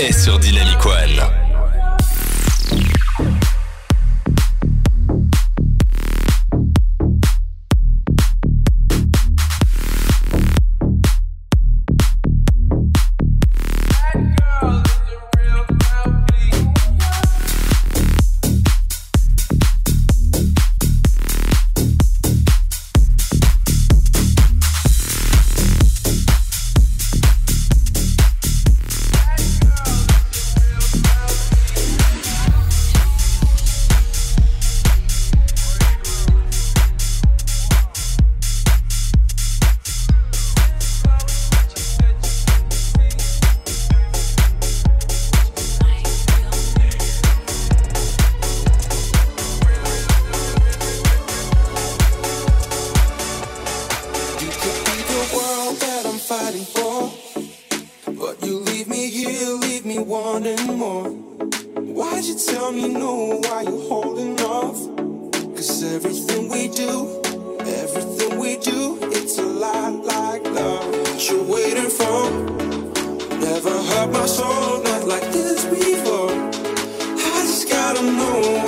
est sur Dynamic One. fighting for. But you leave me here, leave me wanting more. Why'd you tell me no? Why you holding off? Cause everything we do, everything we do, it's a lot like love. What you're waiting for. Never hurt my soul, not like this before. I just gotta know.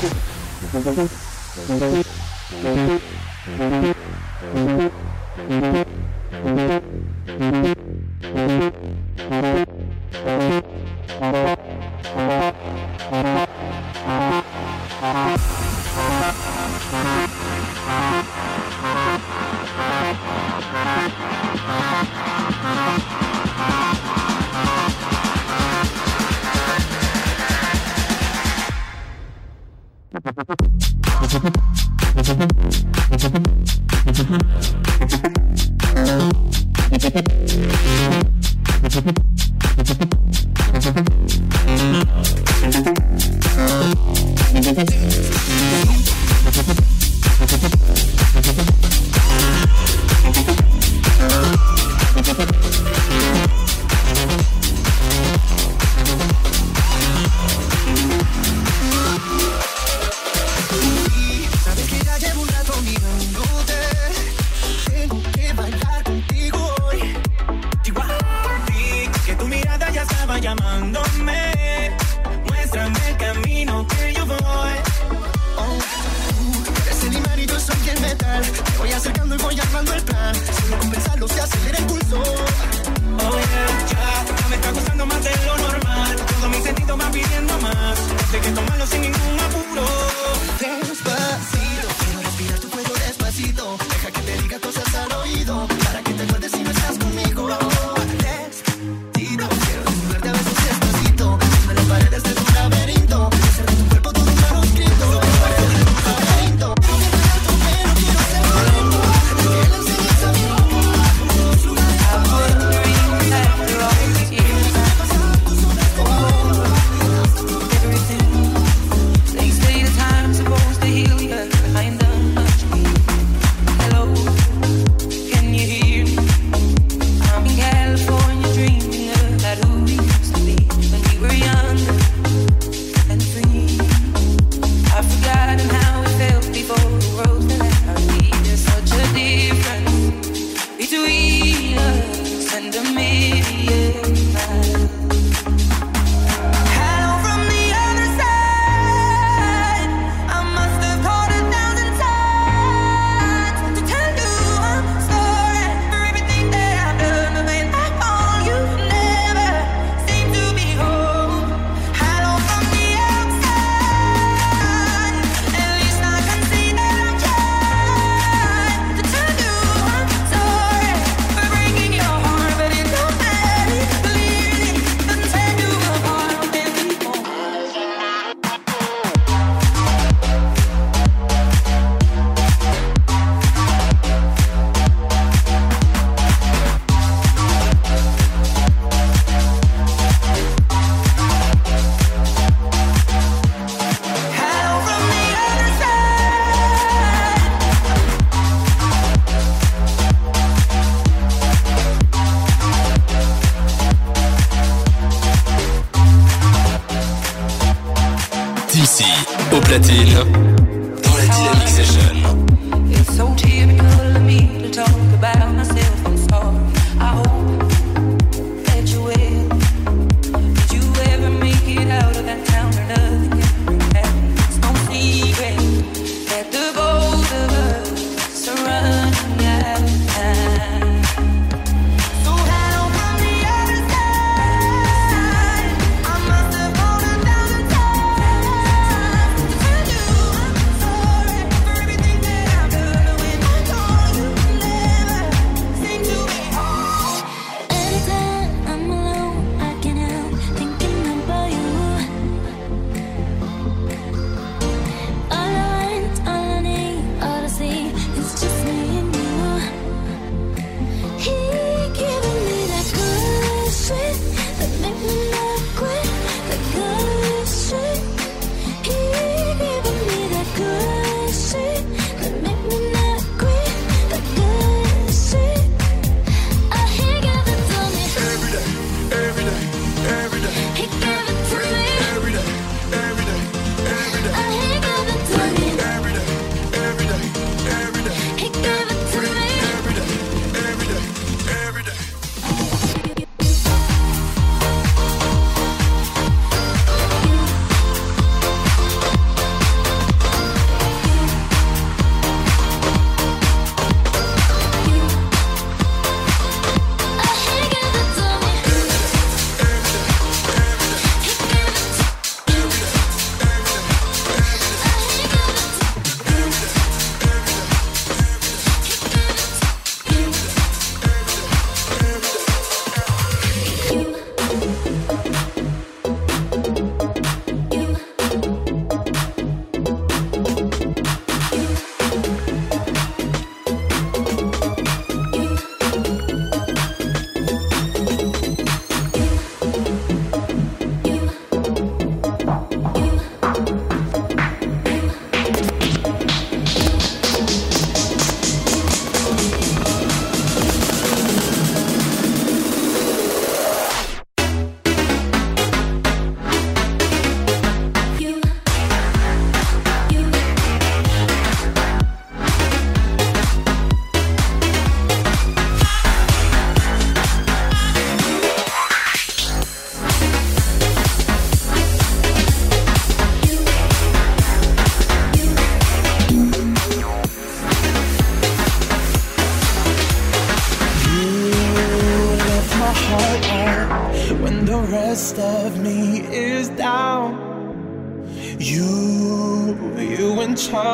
Thank you. Yeah.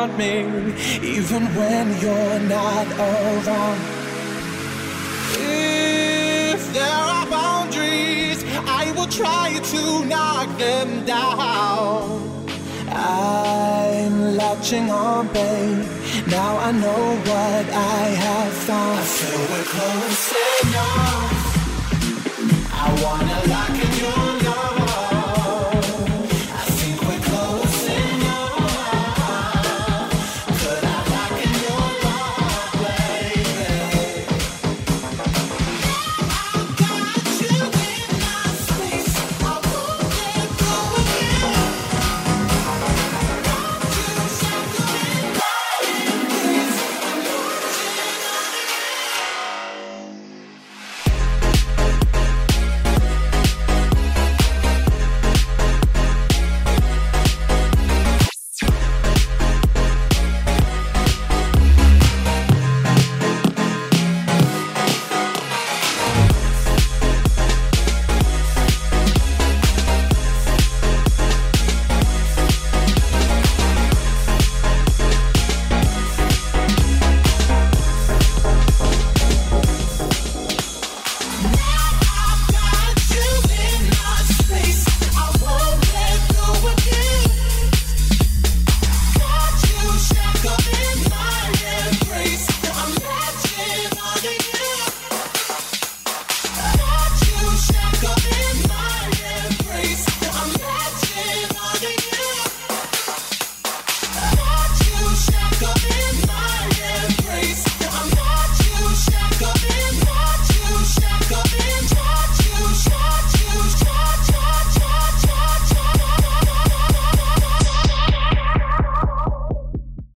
Enchant me, even when you're not around. If there are boundaries, I will try to knock them down. I'm latching on, babe. Now I know what I have found. I feel we're close enough. I wanna lock it